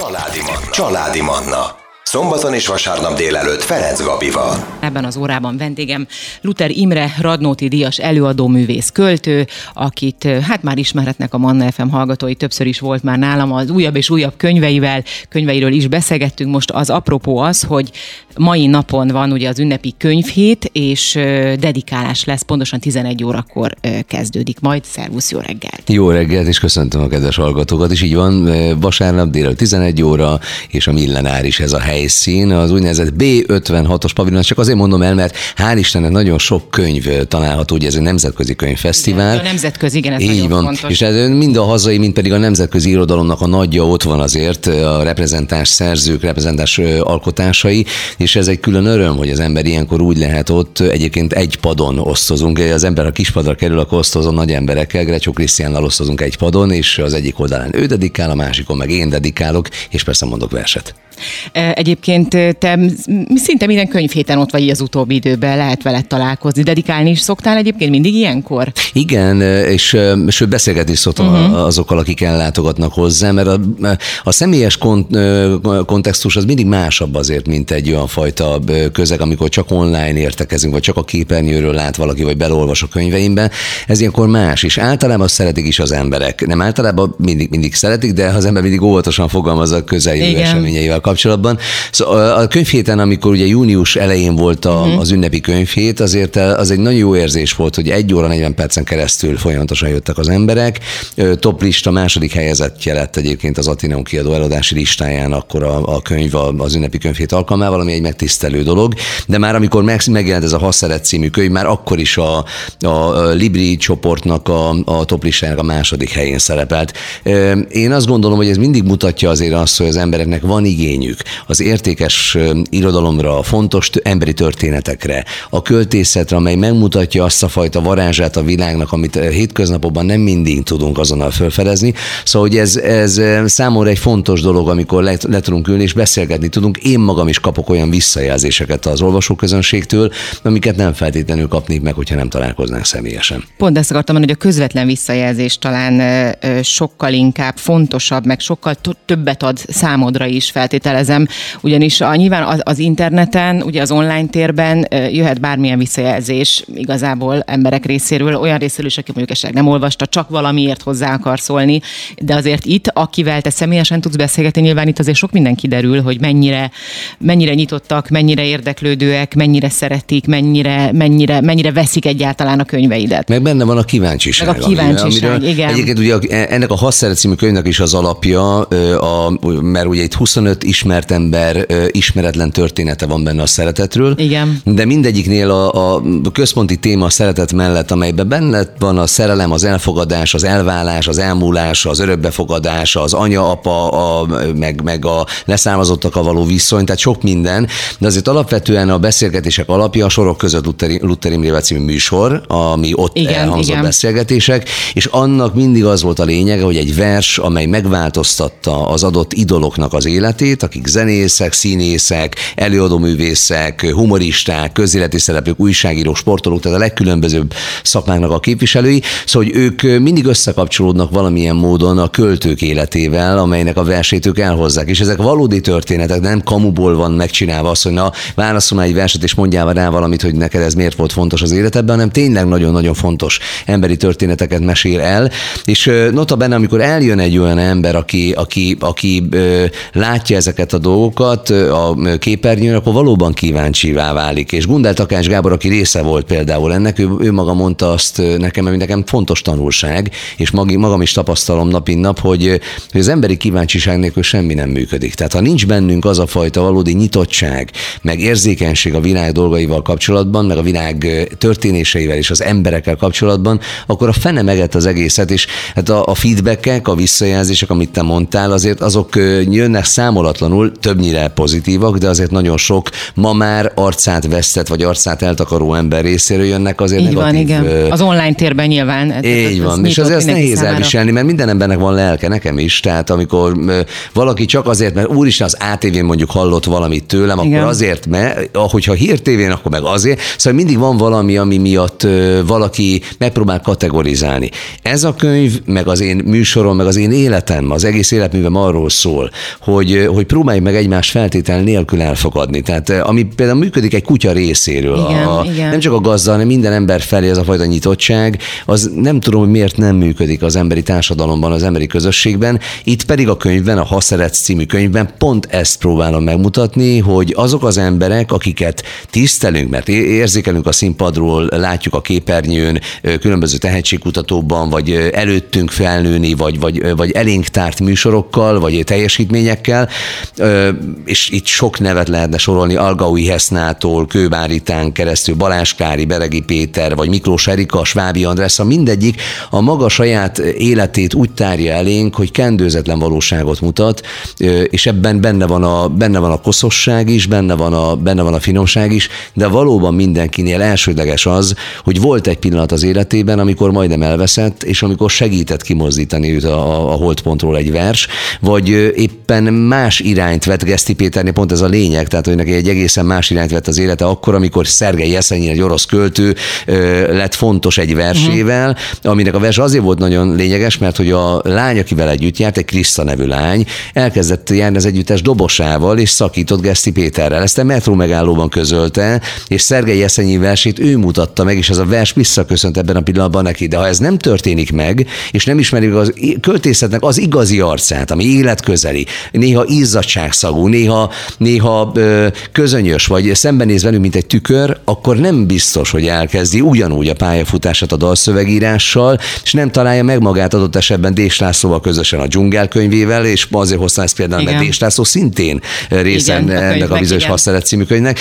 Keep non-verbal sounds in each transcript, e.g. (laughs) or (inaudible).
Családi Manna. Családi Manna. Szombaton és vasárnap délelőtt Ferenc Gabival. Ebben az órában vendégem Luther Imre, Radnóti Díjas előadó művész költő, akit hát már ismerhetnek a Manna FM hallgatói, többször is volt már nálam az újabb és újabb könyveivel, könyveiről is beszélgettünk. Most az apropó az, hogy mai napon van ugye az ünnepi könyvhét, és dedikálás lesz, pontosan 11 órakor kezdődik majd. Szervusz, jó reggelt! Jó reggelt, és köszöntöm a kedves hallgatókat, és így van, vasárnap délelőtt 11 óra, és a millenáris ez a hely helyszín, az úgynevezett B56-os pavilon, csak azért mondom el, mert hál' Istennek nagyon sok könyv található, ugye ez egy nemzetközi könyvfesztivál. Igen, a nemzetközi, igen, ez Így van. fontos. És ez mind a hazai, mind pedig a nemzetközi irodalomnak a nagyja ott van azért, a reprezentás szerzők, reprezentás alkotásai, és ez egy külön öröm, hogy az ember ilyenkor úgy lehet ott, egyébként egy padon osztozunk. Az ember, ha kispadra kerül, akkor osztozom nagy emberekkel, Grecsó Krisztiánnal osztozunk egy padon, és az egyik oldalán ő dedikál, a másikon meg én dedikálok, és persze mondok verset. Egyébként te szinte minden könyvhéten ott vagy az utóbbi időben, lehet veled találkozni. Dedikálni is szoktál egyébként mindig ilyenkor? Igen, és sőt beszélgetni is szoktam uh-huh. azokkal, akik ellátogatnak hozzá, mert a, a személyes kont, kontextus az mindig másabb azért, mint egy olyan fajta közeg, amikor csak online értekezünk, vagy csak a képernyőről lát valaki, vagy belolvas a könyveimben. Ez ilyenkor más, és általában szeretik is az emberek. Nem általában mindig, mindig szeretik, de az ember mindig óvatosan fogalmaz a közeljövő eseményeivel kapcsolatban. Szóval a könyvhéten, amikor ugye június elején volt a, uh-huh. az ünnepi könyvhét, azért az egy nagyon jó érzés volt, hogy egy óra 40 percen keresztül folyamatosan jöttek az emberek. Top lista második helyezettje lett egyébként az Ateneum kiadó eladási listáján akkor a, a könyv az ünnepi könyvhét alkalmával, ami egy megtisztelő dolog. De már amikor meg, megjelent ez a Hasszeret című könyv, már akkor is a, a Libri csoportnak a, a top listájának a második helyén szerepelt. Én azt gondolom, hogy ez mindig mutatja azért azt, hogy az embereknek van igényük az értékes irodalomra, a fontos emberi történetekre, a költészetre, amely megmutatja azt a fajta varázsát a világnak, amit hétköznapokban nem mindig tudunk azonnal felfedezni. Szóval, hogy ez, ez számomra egy fontos dolog, amikor le, le tudunk ülni és beszélgetni tudunk. Én magam is kapok olyan visszajelzéseket az olvasóközönségtől, amiket nem feltétlenül kapnék meg, hogyha nem találkoznánk személyesen. Pont ezt akartam mondani, hogy a közvetlen visszajelzés talán sokkal inkább fontosabb, meg sokkal többet ad számodra is feltételezem, ugyanis a, nyilván az, az interneten, ugye az online térben jöhet bármilyen visszajelzés igazából emberek részéről, olyan részéről is, aki mondjuk esetleg nem olvasta, csak valamiért hozzá akar szólni, de azért itt, akivel te személyesen tudsz beszélgetni, nyilván itt azért sok minden kiderül, hogy mennyire, mennyire nyitottak, mennyire érdeklődőek, mennyire szeretik, mennyire, mennyire, mennyire veszik egyáltalán a könyveidet. Meg benne van a kíváncsiság. Meg a kíváncsiság, amiről, igen. Egyébként ugye ennek a Hasszeret című könyvnek is az alapja, a, mert ugye itt 25 ismert ember ismeretlen története van benne a szeretetről. Igen. De mindegyiknél a, a központi téma a szeretet mellett, amelyben benne van a szerelem, az elfogadás, az elválás, az elmúlás, az örökbefogadás, az anya-apa, a, meg, meg a leszármazottak a való viszony, tehát sok minden, de azért alapvetően a beszélgetések alapja a sorok között Luther, Luther Imre című műsor, ami ott igen, elhangzott igen. beszélgetések, és annak mindig az volt a lényege, hogy egy vers, amely megváltoztatta az adott idoloknak az életét, akik zenészek, színészek, előadóművészek, humoristák, közéleti szereplők, újságírók, sportolók, tehát a legkülönbözőbb szakmáknak a képviselői, szóval hogy ők mindig összekapcsolódnak valamilyen módon a költők életével, amelynek a versét ők elhozzák. És ezek valódi történetek, nem kamuból van megcsinálva az, hogy na, válaszol egy verset, és mondjál rá valamit, hogy neked ez miért volt fontos az életedben, hanem tényleg nagyon-nagyon fontos emberi történeteket mesél el. És nota benne, amikor eljön egy olyan ember, aki, aki, aki látja ezeket a dolgokat a képernyőn, akkor valóban kíváncsivá válik. És Gundel Takács Gábor, aki része volt például ennek, ő, ő maga mondta azt nekem, ami nekem fontos tanulság, és magam is tapasztalom nap mint nap, hogy, hogy az emberi kíváncsiság nélkül semmi nem működik. Tehát ha nincs bennünk az a fajta valódi nyitottság, meg érzékenység a világ dolgaival kapcsolatban, meg a világ történéseivel és az emberekkel kapcsolatban, akkor a fene meget az egészet, és hát a, a feedbackek, a visszajelzések, amit te mondtál, azért azok jönnek számolat vitathatatlanul többnyire pozitívak, de azért nagyon sok ma már arcát vesztett, vagy arcát eltakaró ember részéről jönnek azért Így van, negatív igen. Az online térben nyilván. ez- így ez van, és nyitott azért ezt nehéz számára. elviselni, mert minden embernek van lelke, nekem is. Tehát amikor valaki csak azért, mert úristen az ATV-n mondjuk hallott valamit tőlem, Igen. akkor azért, mert hogyha hírtévén, akkor meg azért. Szóval mindig van valami, ami miatt valaki megpróbál kategorizálni. Ez a könyv, meg az én műsorom, meg az én életem, az egész életművem arról szól, hogy, hogy próbáljuk meg egymás feltétel nélkül elfogadni. Tehát ö, ami például működik egy kutya részéről, Igen, a, igen. nem csak a gazda, hanem minden ember felé ez a fajta nyitottság, az nem tudom, hogy miért nem működik az emberi társadalomban, az emberi közösségben. Itt pedig a könyvben, a Ha szeretsz című könyvben pont ezt próbálom megmutatni, hogy azok az emberek, akiket tisztelünk, mert érzékelünk a színpadról, látjuk a képernyőn, különböző tehetségkutatóban, vagy előttünk felnőni, vagy, vagy, vagy elénk tárt műsorokkal, vagy teljesítményekkel, és itt sok nevet lehetne sorolni, Algaui Hesznától, Kőbárítán keresztül, Balázs Kári, Beregi Péter, vagy Miklós Erika, Svábi Andrásza, mindegyik a maga saját életét úgy tárja elénk, hogy kendőzetlen valóságot mutat, és ebben benne van a, benne van a koszosság is, benne van a, benne van a finomság is, de valóban mindenkinél elsődleges az, hogy volt egy pillanat az életében, amikor majdnem elveszett, és amikor segített kimozdítani őt a, a, a holdpontról egy vers, vagy éppen más irányt vett Geszti Péternél, pont ez a lényeg, tehát hogy neki egy egészen más irányt vett az élete akkor, amikor Szergei Jeszenyi, egy orosz költő lett fontos egy versével, aminek a vers azért volt nagyon lényeges, mert hogy a lány, akivel együtt járt, egy Kriszta nevű lány, elkezdett járni az együttes dobosával, és szakított Geszti Péterrel. Ezt a metró megállóban közölte, és Szergei Jeszenyi versét ő mutatta meg, és ez a vers visszaköszönt ebben a pillanatban neki. De ha ez nem történik meg, és nem ismerik az költészetnek az igazi arcát, ami életközeli, néha izzadságszagú, néha, néha közönyös, vagy szembenéz velünk, mint egy tükör, akkor nem biztos, hogy elkezdi ugyanúgy a pályafutását a dalszövegírással, és nem találja meg magát adott esetben Dés Lászlóval közösen a dzsungel könyvével, és azért hoztam ezt például, mert Igen. Dés László szintén része Igen, a ennek a könyvnek, bizonyos. Haszeret című könyvnek,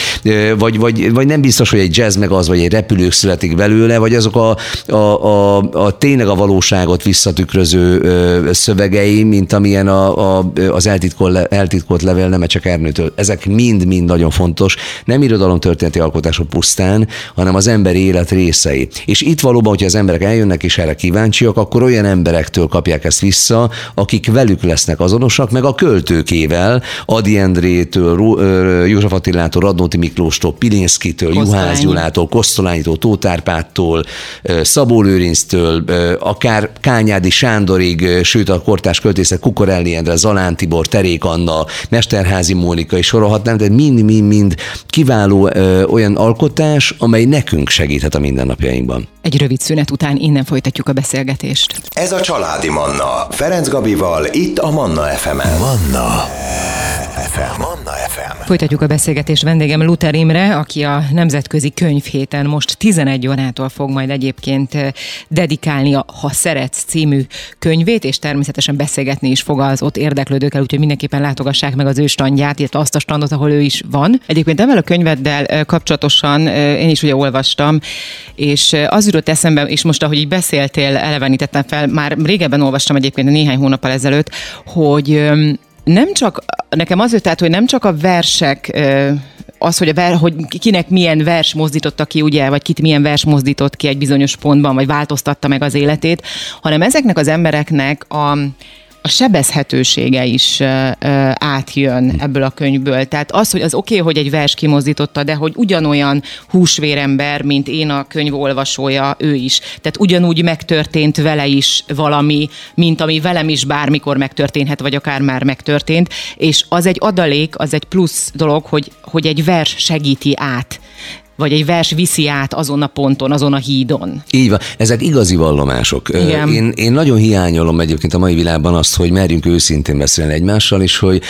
vagy, vagy, vagy nem biztos, hogy egy jazz meg az, vagy egy repülők születik belőle, vagy azok a, a, a, a tényleg a valóságot visszatükröző szövegei, mint amilyen a, a, az eltitkolt, le- eltitkolt levél Nemecsek Ernőtől. Ezek mind-mind nagyon fontos. Nem irodalomtörténeti alkotások pusztán, hanem az emberi élet részei. És itt valóban, hogyha az emberek eljönnek és erre kíváncsiak, akkor olyan emberektől kapják ezt vissza, akik velük lesznek azonosak, meg a költőkével, Adi Endrétől, József Attilától, Radnóti Miklóstól, Pilinszkitől. Juhász Gyulától, Kosztolányitól, Tótárpáttól, Szabó Lőrinctől, akár Kányádi Sándorig, sőt a kortás költészet Kukorelli Endre, Zalán Tibor, Terék Anna, Mesterházi Mónika és sorolhatnám, de mind-mind-mind kiváló ö, olyan alkotás, amely nekünk segíthet a mindennapjainkban. Egy rövid szünet után innen folytatjuk a beszélgetést. Ez a Családi Manna. Ferenc Gabival, itt a Manna FM-en. Manna FM. Manna FM. Folytatjuk a beszélgetést vendégem Luther Imre, aki a Nemzetközi Könyvhéten most 11 órától fog majd egyébként eh, dedikálni a Ha Szeretsz című könyvét, és természetesen beszélgetni is fog az ott érdeklődőkkel, úgyhogy mindenképpen látogassák meg az ő standját, illetve azt a standot, ahol ő is van. Egyébként ezzel a könyveddel eh, kapcsolatosan eh, én is ugye olvastam, és az jutott eszembe, és most ahogy így beszéltél, elevenítettem fel, már régebben olvastam egyébként néhány hónappal ezelőtt, hogy nem csak, nekem az jött át, hogy nem csak a versek, az, hogy, a ver, hogy kinek milyen vers mozdította ki, ugye, vagy kit milyen vers mozdított ki egy bizonyos pontban, vagy változtatta meg az életét, hanem ezeknek az embereknek a, a sebezhetősége is átjön ebből a könyvből. Tehát az, hogy az oké, okay, hogy egy vers kimozdította, de hogy ugyanolyan húsvérember, mint én a könyv olvasója, ő is. Tehát ugyanúgy megtörtént vele is valami, mint ami velem is bármikor megtörténhet, vagy akár már megtörtént, és az egy adalék, az egy plusz dolog, hogy, hogy egy vers segíti át vagy egy vers viszi át azon a ponton, azon a hídon. Így van, ezek igazi vallomások. Igen. Én, én nagyon hiányolom egyébként a mai világban azt, hogy merjünk őszintén beszélni egymással, és hogy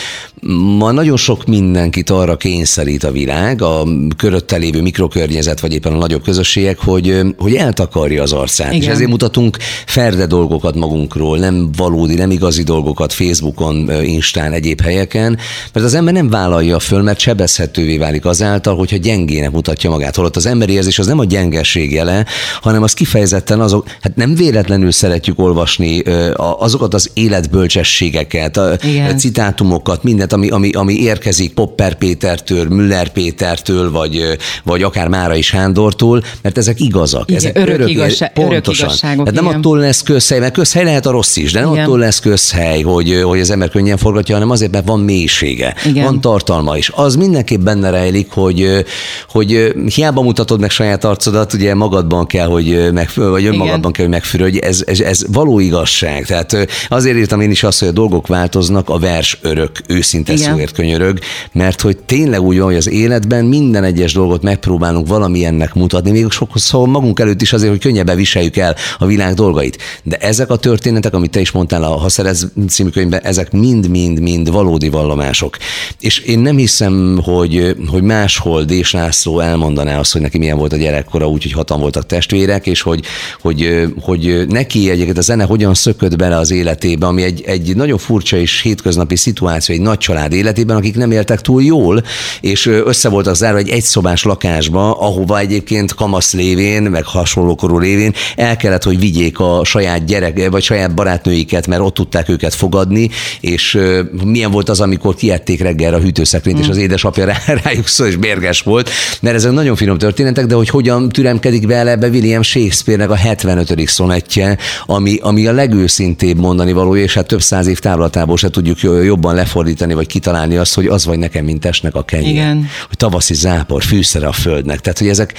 ma nagyon sok mindenkit arra kényszerít a világ, a körötte lévő mikrokörnyezet, vagy éppen a nagyobb közösségek, hogy, hogy eltakarja az arcát. Igen. És ezért mutatunk ferde dolgokat magunkról, nem valódi, nem igazi dolgokat Facebookon, Instán, egyéb helyeken, mert az ember nem vállalja föl, mert sebezhetővé válik azáltal, hogyha gyengének mutatja magát magát. Holott az emberi érzés az nem a gyengeség jele, hanem az kifejezetten azok, hát nem véletlenül szeretjük olvasni azokat az életbölcsességeket, a Igen. citátumokat, mindent, ami, ami, ami érkezik Popper Pétertől, Müller Pétertől, vagy, vagy akár Mára is Hándortól, mert ezek igazak. Igen, ezek örök örök pontosan. igazságok, Tehát nem igen. attól lesz közhely, mert közhely lehet a rossz is, de nem Igen. attól lesz közhely, hogy, hogy az ember könnyen forgatja, hanem azért, mert van mélysége, Igen. van tartalma is. Az mindenképp benne rejlik, hogy, hogy hiába mutatod meg saját arcodat, ugye magadban kell, hogy meg, vagy önmagadban kell, hogy megfürödj, ez, ez, ez való igazság. Tehát azért írtam én is azt, hogy a dolgok változnak, a vers örök, őszinte Igen. szóért könyörög, mert hogy tényleg úgy van, hogy az életben minden egyes dolgot megpróbálunk valamilyennek mutatni, még sokszor szóval magunk előtt is azért, hogy könnyebben viseljük el a világ dolgait. De ezek a történetek, amit te is mondtál a Ha szeretsz című könyvben, ezek mind-mind-mind valódi vallomások. És én nem hiszem, hogy, hogy máshol Dés László elmondaná azt, hogy neki milyen volt a gyerekkora, úgyhogy hatan voltak testvérek, és hogy, hogy, hogy neki egyébként a zene hogyan szökött bele az életébe, ami egy, egy nagyon furcsa és hétköznapi szituáció egy nagy család életében, akik nem éltek túl jól, és össze voltak zárva egy egyszobás lakásba, ahova egyébként kamasz lévén, meg hasonló korú lévén el kellett, hogy vigyék a saját gyerek, vagy saját barátnőiket, mert ott tudták őket fogadni, és milyen volt az, amikor kiették reggel a hűtőszekrényt, mm. és az édesapja rá, (laughs) rájuk szó, és mérges volt, mert ezek nagyon finom történetek, de hogy hogyan türemkedik bele ebbe William Shakespeare-nek a 75. szonettje, ami, ami a legőszintébb mondani valója, és hát több száz év távlatából se tudjuk jobban lefordítani, vagy kitalálni azt, hogy az vagy nekem, mint testnek a kenyér. Igen. Hogy tavaszi zápor, fűszere a földnek. Tehát, hogy ezek,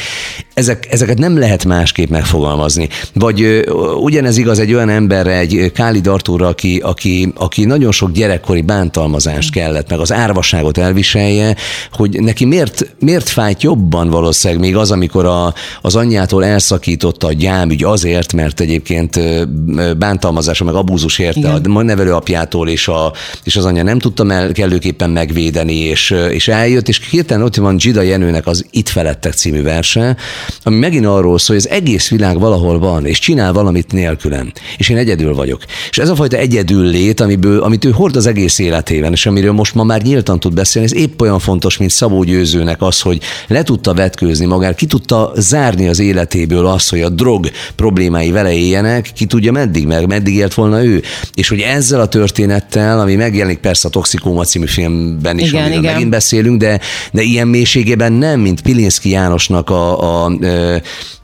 ezek, ezeket nem lehet másképp megfogalmazni. Vagy ö, ugyanez igaz egy olyan emberre, egy Kálid Artúrra, aki, aki, aki nagyon sok gyerekkori bántalmazást kellett, meg az árvaságot elviselje, hogy neki miért, miért fájt jobban valószínűleg még az, amikor a, az anyjától elszakította a gyámügy azért, mert egyébként bántalmazása, meg abúzus érte Igen. a nevelőapjától, és, a, és az anyja nem tudta mell- kellőképpen megvédeni, és, és eljött, és hirtelen ott van Gida Jenőnek az Itt felettek című verse, ami megint arról szól, hogy az egész világ valahol van, és csinál valamit nélkülem, és én egyedül vagyok. És ez a fajta egyedül lét, amiből, amit ő hord az egész életében, és amiről most ma már nyíltan tud beszélni, ez épp olyan fontos, mint Szabó Győzőnek az, hogy le tudta vetkőzni magát, ki tudta zárni az életéből azt, hogy a drog problémái vele éljenek, ki tudja meddig, meg meddig élt volna ő. És hogy ezzel a történettel, ami megjelenik persze a Toxikóma című filmben is, Igen, igen. megint beszélünk, de, de ilyen mélységében nem, mint Pilinszki Jánosnak a, a, a,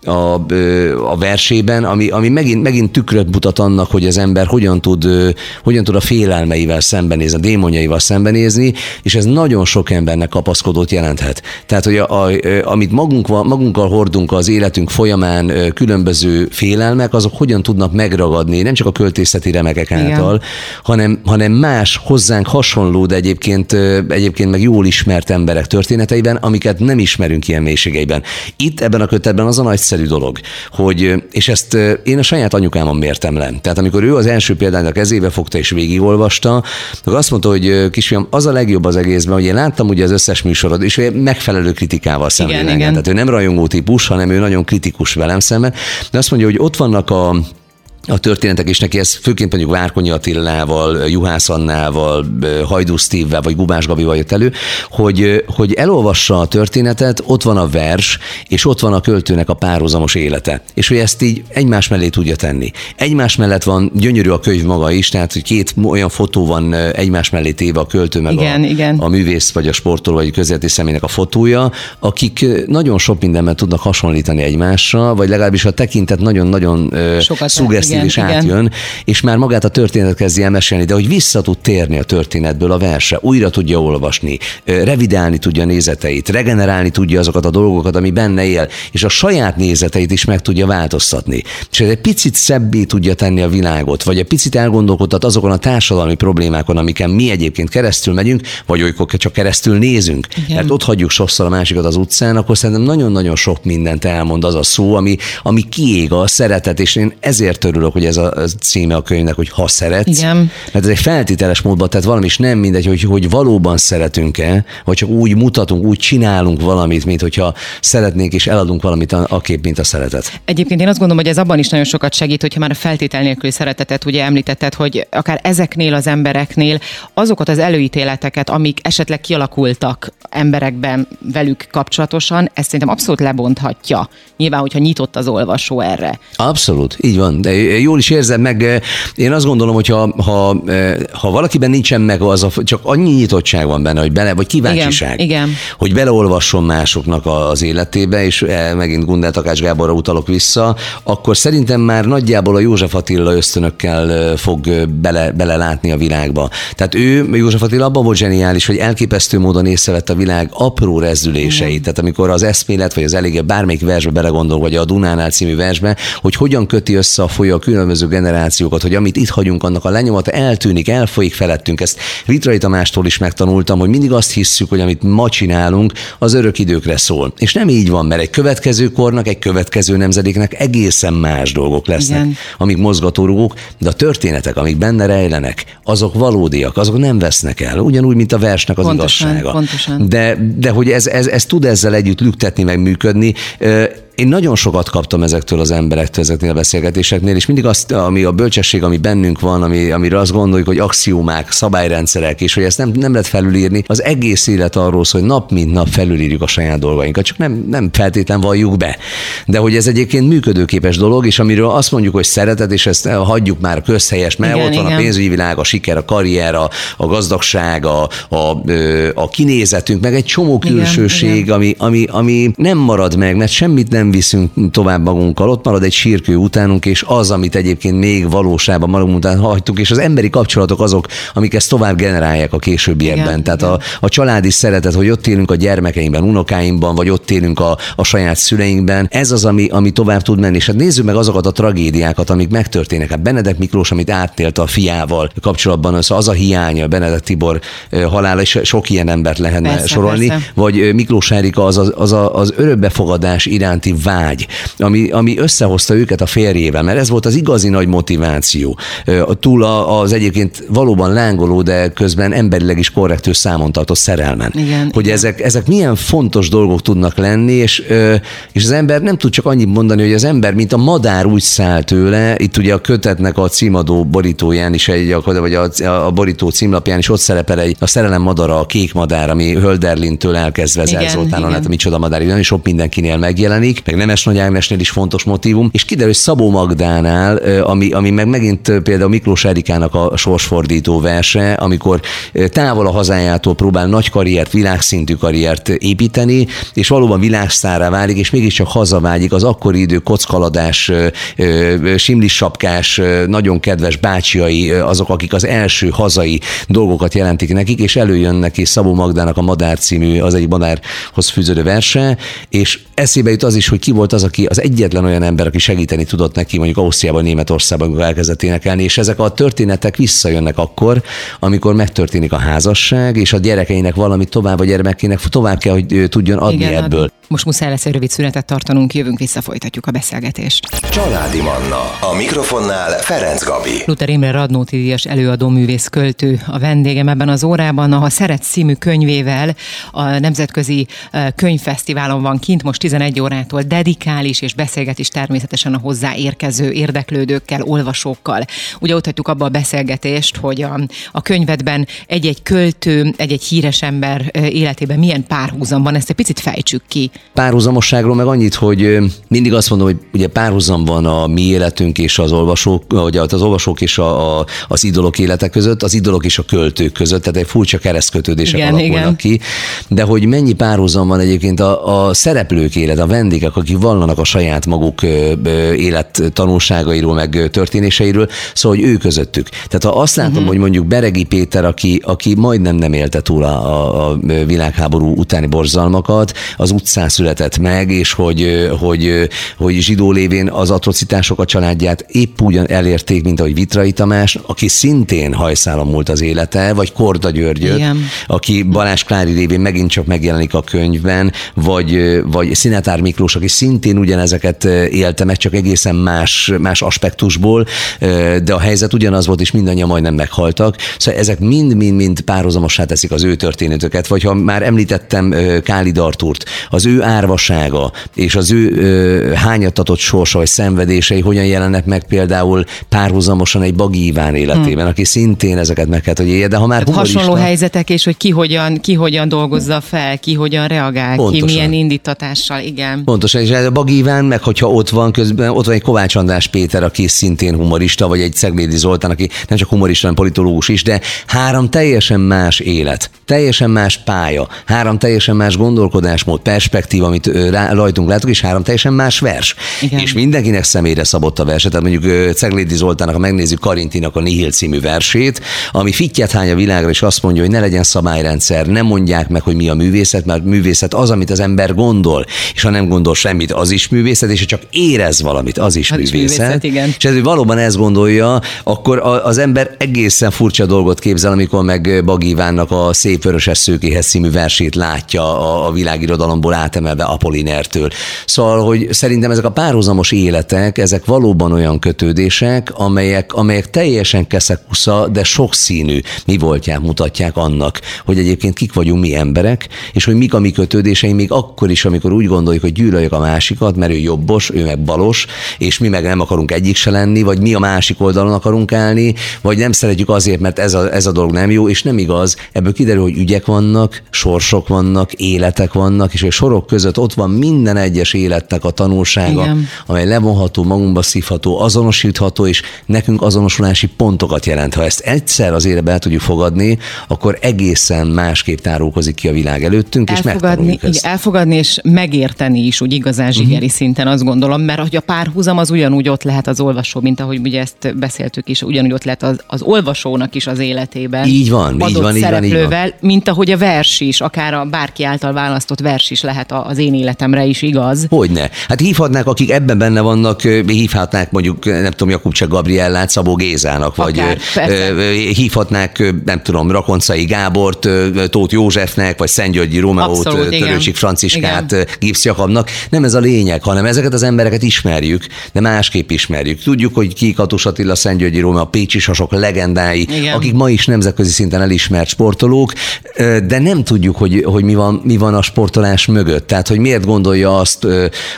a, a versében, ami, ami megint, megint tükröt mutat annak, hogy az ember hogyan tud, hogyan tud a félelmeivel szembenézni, a démonjaival szembenézni, és ez nagyon sok embernek kapaszkodót jelenthet. Tehát, hogy a, a, amit magunk, magunkkal hordunk az életünk folyamán különböző félelmek, azok hogyan tudnak megragadni, nem csak a költészeti remekek Igen. által, hanem, hanem más, hozzánk hasonló, de egyébként, egyébként meg jól ismert emberek történeteiben, amiket nem ismerünk ilyen mélységeiben. Itt ebben a kötetben az a nagyszerű dolog, hogy, és ezt én a saját anyukámon mértem le. Tehát amikor ő az első példányt a kezébe fogta és végigolvasta, akkor azt mondta, hogy kisfiam, az a legjobb az egészben, hogy én láttam ugye az összes műsorod, és megfelelő kritikával igen. Tehát ő nem rajongó típus, hanem ő nagyon kritikus velem szemben. De azt mondja, hogy ott vannak a a történetek, és neki ez főként mondjuk Várkonyi Attilával, Juhász Annával, Hajdú Steve-vel, vagy Gubás Gabival jött elő, hogy, hogy elolvassa a történetet, ott van a vers, és ott van a költőnek a párhuzamos élete. És hogy ezt így egymás mellé tudja tenni. Egymás mellett van gyönyörű a könyv maga is, tehát hogy két olyan fotó van egymás mellé téve a költő meg Igen, a, igen. a művész, vagy a sportoló, vagy közéleti személynek a fotója, akik nagyon sok mindenben tudnak hasonlítani egymásra, vagy legalábbis a tekintet nagyon-nagyon szuggesztív igen, és igen. átjön, és már magát a történetet kezdi el mesélni, de hogy vissza tud térni a történetből a verse, újra tudja olvasni, revidálni tudja nézeteit, regenerálni tudja azokat a dolgokat, ami benne él, és a saját nézeteit is meg tudja változtatni. És ez egy picit szebbé tudja tenni a világot, vagy egy picit elgondolkodtat azokon a társadalmi problémákon, amiken mi egyébként keresztül megyünk, vagy olykor csak keresztül nézünk. Igen. Mert ott hagyjuk sokszor a másikat az utcán, akkor szerintem nagyon-nagyon sok mindent elmond az a szó, ami, ami kiég a szeretet, és én ezért örülök örülök, hogy ez a a címe a könyvnek, hogy ha szeretsz. Igen. Mert ez egy feltételes módban, tehát valami is nem mindegy, hogy, hogy valóban szeretünk-e, vagy csak úgy mutatunk, úgy csinálunk valamit, mint hogyha szeretnénk és eladunk valamit a, kép, mint a szeretet. Egyébként én azt gondolom, hogy ez abban is nagyon sokat segít, hogyha már a feltétel nélküli szeretetet ugye említetted, hogy akár ezeknél az embereknél azokat az előítéleteket, amik esetleg kialakultak emberekben velük kapcsolatosan, ezt szerintem abszolút lebonthatja. Nyilván, hogyha nyitott az olvasó erre. Abszolút, így van. De jól is érzem meg. Én azt gondolom, hogy ha, ha, ha valakiben nincsen meg az, a, csak annyi nyitottság van benne, hogy bele, vagy kíváncsiság, Igen, igen. hogy beleolvasson másoknak az életébe, és megint Gundel Takács Gáborra utalok vissza, akkor szerintem már nagyjából a József Attila ösztönökkel fog bele, belelátni a világba. Tehát ő, József Attila abban volt zseniális, hogy elképesztő módon észrevett a világ apró rezdüléseit. Tehát amikor az eszmélet, vagy az elége bármelyik versbe belegondol, vagy a Dunánál című versbe, hogy hogyan köti össze a folyó a különböző generációkat, hogy amit itt hagyunk, annak a lenyomata eltűnik, elfolyik felettünk. Ezt Vitrai Tamástól is megtanultam, hogy mindig azt hisszük, hogy amit ma csinálunk, az örök időkre szól. És nem így van, mert egy következő kornak, egy következő nemzedéknek egészen más dolgok lesznek, Igen. amik mozgatórugók, de a történetek, amik benne rejlenek, azok valódiak, azok nem vesznek el. Ugyanúgy, mint a versnek az Pontosan, igazsága. pontosan. De, de hogy ez, ez, ez tud ezzel együtt lüktetni, meg működni. Én nagyon sokat kaptam ezektől az emberektől, ezeknél a beszélgetéseknél, és mindig azt, ami a bölcsesség, ami bennünk van, ami, amire azt gondoljuk, hogy axiómák, szabályrendszerek, és hogy ezt nem, nem lehet felülírni, az egész élet arról szól, hogy nap mint nap felülírjuk a saját dolgainkat, csak nem, nem feltétlen valljuk be. De hogy ez egyébként működőképes dolog, és amiről azt mondjuk, hogy szeretet, és ezt hagyjuk már közhelyes, mert Igen, ott van a igen. pénzügyi világ, a siker, a karrier, a, a gazdagság, a, a, a kinézetünk, meg egy csomó külsőség, igen. ami, ami, ami nem marad meg, mert semmit nem viszünk tovább magunkkal. Ott marad egy sírkő utánunk, és az, amit egyébként még valóságban magunk után hagytuk, és az emberi kapcsolatok azok, amik ezt tovább generálják a későbbiekben. Igen, Tehát igen. a, a családi szeretet, hogy ott élünk a gyermekeimben, unokáimban, vagy ott élünk a, a saját szüleinkben, ez az, ami, ami tovább tud menni. És hát nézzük meg azokat a tragédiákat, amik megtörténnek. Hát Benedek Miklós, amit átélt a fiával kapcsolatban, az, az a hiánya, Benedek Tibor halála, és sok ilyen embert lehetne Persze, sorolni, persze. vagy Miklós Erika az, az, az, az örökbefogadás iránti vágy, ami, ami összehozta őket a férjével, mert ez volt az igazi nagy motiváció. Túl az egyébként valóban lángoló, de közben emberileg is korrektő számon tartott szerelmen. Igen, hogy igen. ezek, ezek milyen fontos dolgok tudnak lenni, és, és az ember nem tud csak annyit mondani, hogy az ember, mint a madár úgy száll tőle, itt ugye a kötetnek a címadó borítóján is, egy, vagy a, a borító címlapján is ott szerepel egy, a szerelem madara, a kék madár, ami Hölderlintől elkezdve Zer Zoltánon, hát a micsoda madár, nagyon sok mindenkinél megjelenik, meg Nemes Nagy Ágnesnél is fontos motivum, és kiderül, hogy Szabó Magdánál, ami, ami meg megint például Miklós Erikának a sorsfordító verse, amikor távol a hazájától próbál nagy karriert, világszintű karriert építeni, és valóban világsztárá válik, és mégiscsak hazavágyik az akkori idő kockaladás, ö, ö, simlis sapkás, ö, nagyon kedves bácsiai, azok, akik az első hazai dolgokat jelentik nekik, és előjön neki Szabó Magdának a Madár című, az egy madárhoz fűződő verse, és eszébe jut az is, hogy ki volt az, aki az egyetlen olyan ember, aki segíteni tudott neki, mondjuk Ausztriában, Németországban, amikor elkezdett énekelni, és ezek a történetek visszajönnek akkor, amikor megtörténik a házasság, és a gyerekeinek valamit tovább, a gyermekének tovább kell, hogy tudjon adni Igen, ebből. adni. Most muszáj lesz egy rövid szünetet tartanunk, jövünk vissza, folytatjuk a beszélgetést. Családi Manna. A mikrofonnál Ferenc Gabi. Luther Imre Radnóti Díjas előadó művész költő a vendégem ebben az órában, a Ha Szeret című könyvével a Nemzetközi eh, Könyvfesztiválon van kint, most 11 órától dedikál is, és beszélget is természetesen a hozzá érkező érdeklődőkkel, olvasókkal. Ugye ott hagytuk abba a beszélgetést, hogy a, a könyvedben egy-egy költő, egy-egy híres ember életében milyen párhuzam van, ezt egy picit fejtsük ki. Párhuzamosságról meg annyit, hogy mindig azt mondom, hogy ugye párhuzam van a mi életünk és az olvasók, vagy az olvasók és a, a, az idolok élete között, az idolok és a költők között, tehát egy furcsa keresztkötődések Igen, alakulnak igen. ki. De hogy mennyi párhuzam van egyébként a, a szereplők élet, a vendégek, akik vallanak a saját maguk élet tanulságairól, meg történéseiről, szóval, hogy ő közöttük. Tehát ha azt látom, uh-huh. hogy mondjuk Beregi Péter, aki, aki majdnem nem élte túl a, a, a világháború utáni borzalmakat, az utcán született meg, és hogy, hogy, hogy zsidó lévén az atrocitások a családját épp ugyan elérték, mint ahogy Vitrai Tamás, aki szintén hajszálon múlt az élete, vagy Korda Györgyöt, Igen. aki Balázs Klári révén megint csak megjelenik a könyvben, vagy, vagy Szinetár Miklós, társ, aki szintén ugyanezeket élte meg, csak egészen más, más aspektusból, de a helyzet ugyanaz volt, és mindannyian majdnem meghaltak. Szóval ezek mind-mind-mind párhuzamossá teszik az ő történetüket, vagy ha már említettem Kálid Artúrt, az ő árvasága és az ő hányattatott sorsa vagy szenvedései hogyan jelennek meg például párhuzamosan egy Bagi Iván életében, hmm. aki szintén ezeket meg kell, hogy élje, de ha már hát humorista, hasonló helyzetek, és hogy ki hogyan, ki hogyan dolgozza fel, ki hogyan reagál, Pontosan. ki milyen indítatással, igen. Pontosan, és a Bagi Iván, meg hogyha ott van közben, ott van egy Kovács András Péter, aki szintén humorista, vagy egy Szeglédi Zoltán, aki nem csak humorista, hanem politológus is, de három teljesen más élet, teljesen más pálya, három teljesen más gondolkodásmód, perspektív, amit rajtunk látok, és három teljesen más vers. Igen. És mindenkinek személyre szabott a verset. Tehát mondjuk Ceglédi Zoltának, ha megnézzük Karintinak a Nihil című versét, ami fittyet hány a világra, és azt mondja, hogy ne legyen szabályrendszer, nem mondják meg, hogy mi a művészet, mert művészet az, amit az ember gondol, és ha nem gondol semmit, az is művészet, és ha csak érez valamit, az is az művészet. Is művészet igen. És ez valóban ezt gondolja, akkor az ember egészen furcsa dolgot képzel, amikor meg Bagívánnak a Szép Vöröses Szőkéhez című versét látja a, a világirodalomból átemelve Apollinertől. Szóval, hogy szerintem ezek a párhuzamos életek, ezek valóban olyan kötődések, amelyek, amelyek teljesen keszekusza, de sokszínű mi voltják, mutatják annak, hogy egyébként kik vagyunk mi emberek, és hogy mik a mi kötődéseink még akkor is, amikor úgy gondoljuk, hogy gyűlöljük a másikat, mert ő jobbos, ő meg balos, és mi meg nem akarunk egyik se lenni, vagy mi a másik oldalon akarunk állni, vagy nem szeretjük azért, mert ez a, ez a dolog nem jó, és nem igaz. Ebből kiderül, hogy ügyek vannak, sorsok vannak, életek vannak, és a sorok között ott van minden egyes életnek a tanulsága, Igen. amely levonható, magunkba szívható, azonosítható, és nekünk azonosulási pontokat jelent. Ha ezt egyszer az életbe el tudjuk fogadni, akkor egészen másképp tárulkozik ki a világ előttünk, elfogadni, és igen, elfogadni és megérteni is úgy igazán zsigeri uh-huh. szinten azt gondolom, mert hogy a párhuzam az ugyanúgy ott lehet az olvasó, mint ahogy ugye ezt beszéltük is, ugyanúgy ott lehet az, az olvasónak is az életében. Így van, így van, így van, így van. mint ahogy a vers is, akár a bárki által választott vers is lehet az én életemre is igaz. Hogyne. Hát hívhatnák, akik ebben benne vannak, hívhatnák mondjuk, nem tudom, Jakub Cseh Gabriellát Szabó Gézának, vagy akár, hívhatnák, nem tudom, Rakoncai Gábort, Tóth Józsefnek, vagy Szentgyörgyi Rómeót, Törőcsik Franciskát, Gipsz Jakabnak. Nem ez a lényeg, hanem ezeket az embereket ismerjük, de másképp ismerjük. Tudjuk, hogy ki Katus Attila, Szentgyörgyi Róma, a Pécsi Sasok legendái, Igen. akik ma is nemzetközi szinten elismert sportolók, de nem tudjuk, hogy, hogy mi, van, mi van a sportolás mögött. Tehát, hogy miért gondolja azt,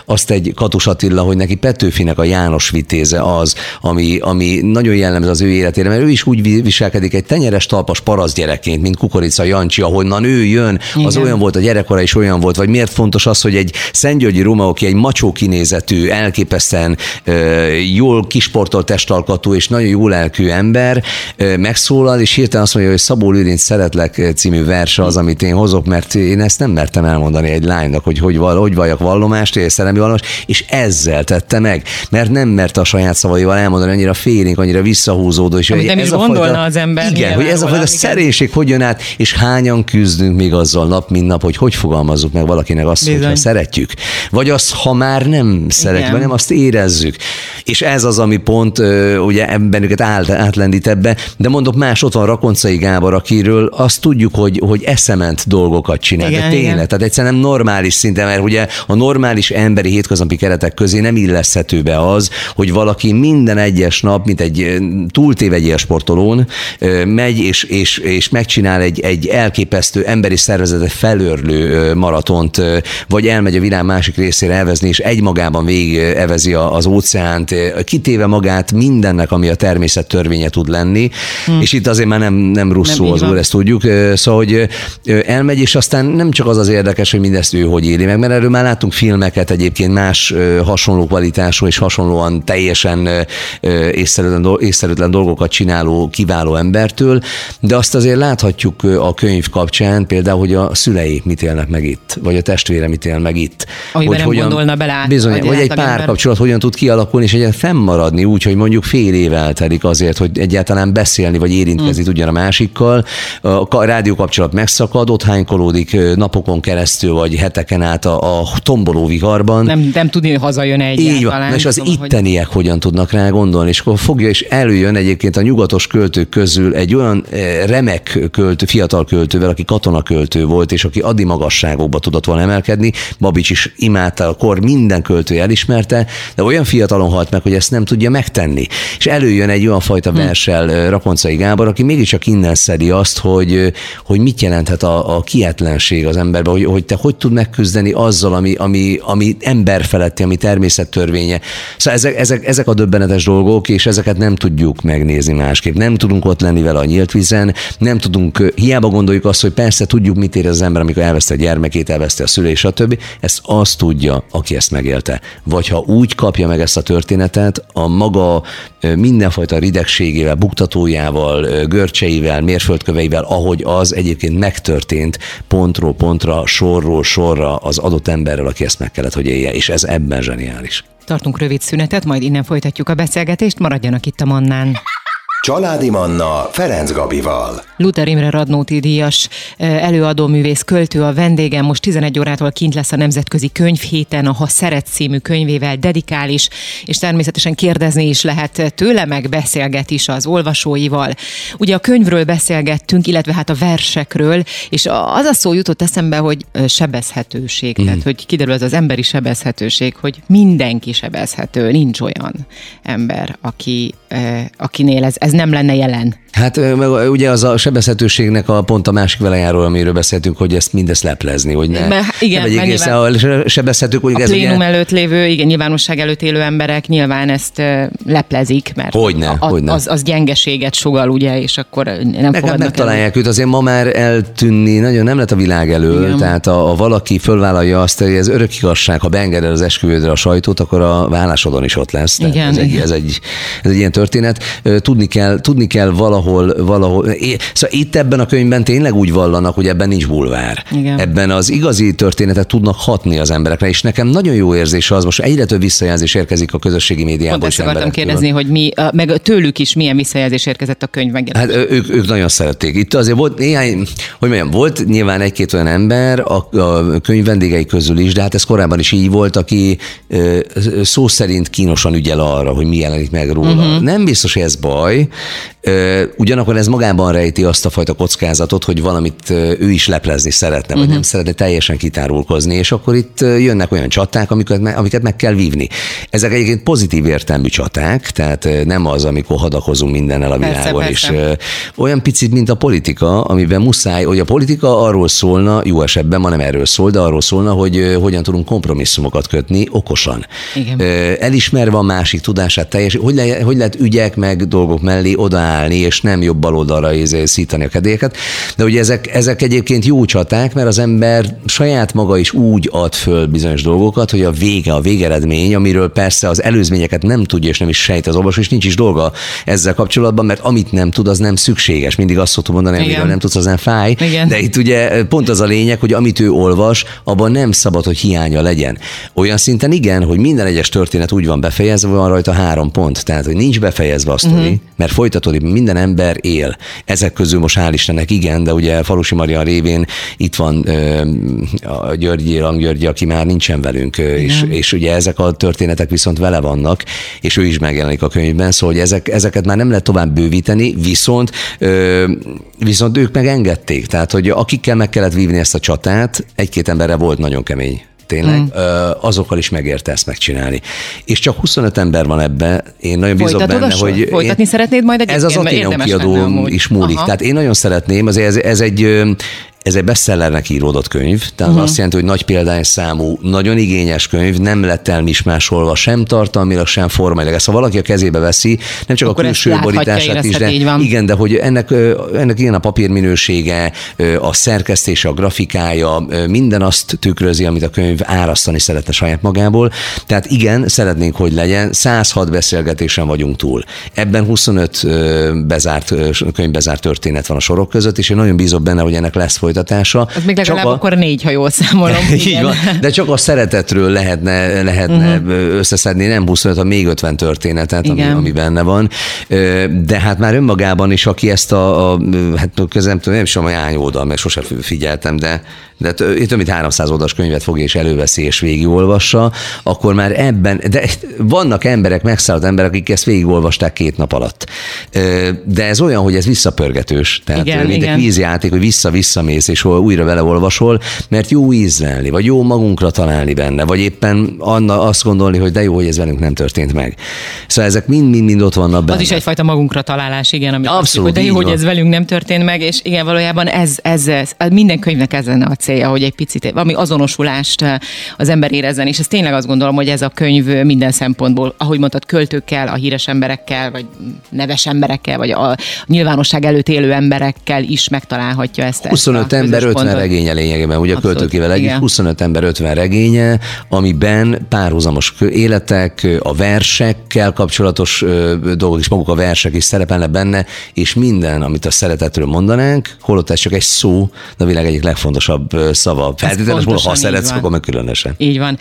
azt egy Katus Attila, hogy neki Petőfinek a János vitéze az, ami, ami nagyon jellemző az ő életére, mert ő is úgy viselkedik egy tenyeres talpas parasz gyerekként, mint Kukorica Jancsi, ahonnan ő jön, az Igen. olyan volt a gyerekkora is olyan volt, vagy miért fontos az, hogy egy Szentgyörgyi Róma, aki egy macsó kinézetű, elképesztően jól kisportolt testalkatú és nagyon jó lelkű ember megszólal, és hirtelen azt mondja, hogy Szabó Lőrinc szeretlek című verse az, amit én hozok, mert én ezt nem mertem elmondani egy lánynak, hogy hogy, val, hogy valljak vallomást, és szerelmi vallomást, és ezzel tette meg, mert nem mert a saját szavaival elmondani annyira félénk, annyira visszahúzódó. És hogy nem ez is a gondolna fajta, az ember. Igen, hogy ez a fajta szerénység hogy jön át, és hányan küzdünk még azzal nap, mint nap, hogy hogy fogalmazzuk meg valakinek azt, Bizony. hogyha szeretjük. Vagy azt, ha már nem szeretjük, vagy nem azt érezzük. És ez az, ami pont ugye bennünket át, átlendít ebbe, de mondok más, ott van Rakoncai Gábor, akiről azt tudjuk, hogy, hogy eszement dolgokat csinál, igen, de tényleg, igen. tehát egyszerűen nem normális szinten, mert ugye a normális emberi hétköznapi keretek közé nem illeszthető be az, hogy valaki minden egyes nap, mint egy túltév egy sportolón, megy és, és, és megcsinál egy, egy elképesztő emberi szervezetet felörlő maratont, vagy elmegy a világ másik részére elvezni, és egymagában végig evezi az óceánt, kitéve magát mindennek, ami a természet törvénye tud lenni, hmm. és itt azért már nem, nem russzó az úr, ezt tudjuk. Szóval, hogy elmegy, és aztán nem csak az az érdekes, hogy mindezt ő hogy éli meg, mert erről már láttunk filmeket egyébként más hasonló kvalitású és hasonlóan teljesen észszerűtlen, észszerűtlen dolgokat csináló kiváló embertől, de azt azért láthatjuk a könyv kapcsán például, hogy a szülei mit élnek meg itt, vagy a testvére mit él meg itt. Amiben hogy nem hogyan, gondolna bele Bizony, vagy egy párkapcsolat hogyan tud kialakulni, és egyen fennmaradni úgy, hogy mondjuk fél év eltelik azért, hogy egyáltalán beszélni, vagy érintkezni hmm. tudjon a másikkal. A rádió kapcsolat megszakad, ott hánykolódik napokon keresztül, vagy heteken át a, a tomboló viharban. Nem, nem tudni, hogy hazajön egy. Így van, és az tudom, itteniek hogy... hogyan tudnak rá gondolni, és akkor fogja, és előjön egyébként a nyugatos költők közül egy olyan remek költő, fiatal költővel, aki katonaköltő volt, és aki adi magasságokba tudott volna emelkedni. Babics is imádta, a kor minden költő elismerte, de olyan fiatalon halt meg, hogy ezt nem tudja megtenni. És előjön egy olyan fajta versel Rakoncai Gábor, aki mégiscsak innen szedi azt, hogy, hogy mit jelenthet a, a kietlenség az emberben, hogy, hogy te hogy tud megküzdeni azzal, ami, ami, ami ember feletti, ami természettörvénye. Szóval ezek, ezek, ezek a döbbenetes dolgok, és ezeket nem tudjuk megnézni másképp. Nem tudunk ott lenni vele a nyílt vízen, nem tudunk, hiába gondoljuk azt, hogy persze tudjuk, mit ér az ember, amikor elveszte a gyermekét, elveszte a szülés, stb. Ezt azt tudja, aki ezt megélte. Vagy ha úgy kapja meg ezt a történetet, a maga mindenfajta ridegségével, buktatójával, görcseivel, mérföldköveivel, ahogy az egyébként megtörtént pontról pontra, sorról sorra az adott emberrel, aki ezt meg kellett, hogy élje, és ez ebben zseniális. Tartunk rövid szünetet, majd innen folytatjuk a beszélgetést, maradjanak itt a Mannán. Családi Manna Ferenc Gabival. Luther Imre Radnóti díjas előadó művész költő a vendégem. Most 11 órától kint lesz a Nemzetközi Könyvhéten, a Ha Szeret című könyvével dedikál is, és természetesen kérdezni is lehet tőle, meg beszélget is az olvasóival. Ugye a könyvről beszélgettünk, illetve hát a versekről, és az a szó jutott eszembe, hogy sebezhetőség, mm. tehát hogy kiderül az az emberi sebezhetőség, hogy mindenki sebezhető, nincs olyan ember, aki, akinél ez, ez nem lenne jelen. Hát ugye az a sebezhetőségnek a pont a másik velejáról, amiről beszéltünk, hogy ezt mindezt leplezni, hogy ne, Be, igen, ne vegyék észre a sebezhetők. Hogy a ez plénum ugye... előtt lévő, igen, nyilvánosság előtt élő emberek nyilván ezt leplezik, mert hogyne, a, hogyne. Az, az gyengeséget sugal, ugye, és akkor nem Meg, hát megtalálják őt, azért ma már eltűnni nagyon nem lett a világ elől, igen. tehát a, a valaki fölvállalja azt, hogy ez örök igazság, ha beengeded az esküvődre a sajtót, akkor a vállásodon is ott lesz. Tehát igen, ez, igen. Egy, ez, egy, ez egy ilyen történet. Tudni kell, tudni kell valahol, valahol. Szóval itt ebben a könyvben tényleg úgy vallanak, hogy ebben nincs bulvár. Igen. Ebben az igazi történetek tudnak hatni az emberekre, és nekem nagyon jó érzés az, most egyre több visszajelzés érkezik a közösségi médiában. Pont ezt akartam kérdezni, hogy mi, meg tőlük is milyen visszajelzés érkezett a könyv Hát ők, ők nagyon szerették. Itt azért volt néhány, hogy mondjam, volt nyilván egy-két olyan ember a, a könyv vendégei közül is, de hát ez korábban is így volt, aki szó szerint kínosan ügyel arra, hogy mi jelenik meg róla. Uh-huh. Nem biztos, hogy ez baj, ugyanakkor ez magában rejti azt a fajta kockázatot, hogy valamit ő is leplezni szeretne, vagy uh-huh. nem szeretne teljesen kitárulkozni, és akkor itt jönnek olyan csaták, amiket, amiket meg kell vívni. Ezek egyébként pozitív értelmű csaták, tehát nem az, amikor hadakozunk mindennel a világon, persze, persze. és olyan picit, mint a politika, amiben muszáj, hogy a politika arról szólna, jó esetben ma nem erről szól, de arról szólna, hogy hogyan tudunk kompromisszumokat kötni okosan. Igen. Elismerve a másik tudását teljes, hogy, le, hogy lehet ügyek meg dolgok mellé odaállni, és nem jobb baloldalra szítani a kedélyeket. De ugye ezek, ezek egyébként jó csaták, mert az ember saját maga is úgy ad föl bizonyos dolgokat, hogy a vége, a végeredmény, amiről persze az előzményeket nem tudja, és nem is sejt az olvasó, és nincs is dolga ezzel kapcsolatban, mert amit nem tud, az nem szükséges. Mindig azt szoktuk mondani, amiről nem tudsz, az nem fáj. Igen. De itt ugye pont az a lényeg, hogy amit ő olvas, abban nem szabad, hogy hiánya legyen. Olyan szinten igen, hogy minden egyes történet úgy van befejezve, van rajta három pont. Tehát, hogy nincs befejezve a sztori, uh-huh. mert folytatódik, minden ember él. Ezek közül most hál' Istennek igen, de ugye Falusi Maria révén itt van ö, a Györgyi, Langgyörgyi, aki már nincsen velünk, és, és ugye ezek a történetek viszont vele vannak, és ő is megjelenik a könyvben, szóval hogy ezek, ezeket már nem lehet tovább bővíteni, viszont, ö, viszont ők megengedték. Tehát, hogy akikkel meg kellett vívni ezt a csatát, egy-két emberre volt nagyon kemény tényleg, mm. azokkal is megérte ezt megcsinálni. És csak 25 ember van ebbe, én nagyon bízom benne, hogy... Folytatni én, szeretnéd majd egy Ez az Aténeum kiadó is múlik. Aha. Tehát én nagyon szeretném, azért ez, ez egy ez egy bestsellernek íródott könyv, tehát uh-huh. azt jelenti, hogy nagy példányszámú, nagyon igényes könyv, nem lett elmismásolva sem tartalmilag, sem formailag. Ezt ha valaki a kezébe veszi, nem csak Akkor a külső borítását is, de igen, de hogy ennek, ennek ilyen a papírminősége, a szerkesztése, a grafikája, minden azt tükrözi, amit a könyv árasztani szeretne saját magából. Tehát igen, szeretnénk, hogy legyen. 106 beszélgetésen vagyunk túl. Ebben 25 bezárt, könyvbezárt történet van a sorok között, és én nagyon bízok benne, hogy ennek lesz folytatása. Az még legalább csak a... akkor négy, ha jól számolom. (laughs) Így van, de csak a szeretetről lehetne, lehetne uh-huh. összeszedni, nem 25, ha még 50 történetet, ami, ami benne van. De hát már önmagában is, aki ezt a, a hát közem, nem is tudom, hány oldal, mert sosem figyeltem, de, de több mint 300 oldalas könyvet fogja és előveszi és végigolvassa, akkor már ebben, de vannak emberek, megszállt emberek, akik ezt végigolvasták két nap alatt. De ez olyan, hogy ez visszapörgetős. Tehát igen, mint igen. egy vízjáték, hogy vissza-vissza visszamész, és újra vele olvasol, mert jó ízlelni, vagy jó magunkra találni benne, vagy éppen Anna azt gondolni, hogy de jó, hogy ez velünk nem történt meg. Szóval ezek mind-mind-mind ott vannak benne. Az is egyfajta magunkra találás, igen, amit Abszolút, Abszolút, hogy de jó, hogy ez velünk nem történt meg, és igen, valójában ez, ez, ez minden könyvnek ez lenne a célja, hogy egy picit valami azonosulást eh, az ember érezzen, és ez tényleg azt gondolom, hogy ez a könyv minden szempontból, ahogy mondtad, költőkkel, a híres emberekkel, vagy neves emberekkel, vagy a nyilvánosság előtt élő emberekkel is megtalálhatja ezt. ezt a 25 ember, közös 50 pontot. regénye lényegében, ugye a Abszolút, költőkével együtt, igen. 25 ember, 50 regénye, amiben párhuzamos életek, a versekkel kapcsolatos dolgok is, maguk a versek is szerepelnek benne, és minden, amit a szeretetről mondanánk, holott ez csak egy szó, de a világ egyik legfontosabb szava. Feltételes módon, ha szeretsz, akkor meg különösen. Így van.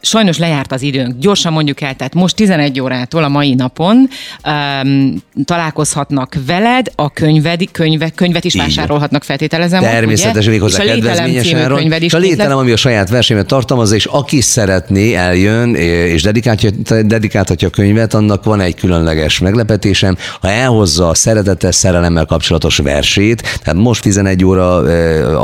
Sajnos lejárt az időnk. Gyorsan mondjuk el, tehát most 11 órától a mai napon um, találkozhatnak veled, a könyved, könyve, könyvet is Így vásárolhatnak, feltételezem. Természetesen még ugye? hozzá És a kedvezményes áron. is És a lételem, ami a saját versenyben tartalmazza, és aki szeretné, eljön és dedikálja, dedikáltatja a könyvet, annak van egy különleges meglepetésem. Ha elhozza a szeretetes szerelemmel kapcsolatos versét, tehát most 11 óra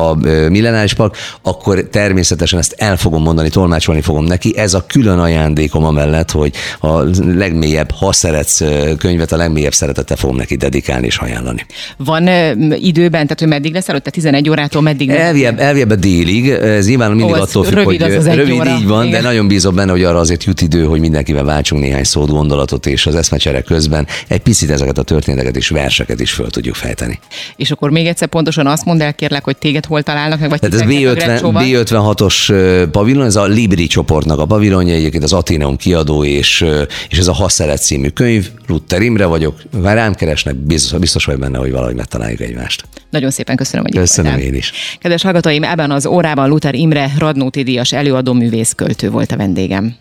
a Millenáris Park, akkor természetesen ezt el fogom mondani, tolmácsolni fogom neki. Ez a külön ajándékom amellett, hogy a legmélyebb, ha szeretsz könyvet, a legmélyebb szeretettel fogom neki dedikálni és ajánlani. Van időben, tehát hogy meddig lesz előtte? 11 órától meddig? Elviebb, elviebb a délig, ez nyilván mindig Ó, attól függ, rövid hogy az az rövid óra. így van, Igen. de nagyon bízom benne, hogy arra azért jut idő, hogy mindenkivel váltsunk néhány szót, gondolatot, és az eszmecsere közben egy picit ezeket a történeteket és verseket is föl tudjuk fejteni. És akkor még egyszer pontosan azt mondd el, kérlek, hogy téged hol találnak meg, vagy Tehát ez titeket a B50, Grecóban? B56-os ö, pavilon, ez a Libri csoportnak a pavilonja, egyébként az Ateneum kiadó, és, és ez a Hasszeret című könyv. Rutter Imre vagyok, rám keresnek, biztos, biztos vagy benne, hogy valahogy megtaláljuk egymást. Nagyon szépen köszönöm, hogy itt Köszönöm voltál. Én is. Kedves hallgatóim, ebben az órában Luther Imre Radnóti Díjas előadó művész költő volt a vendégem.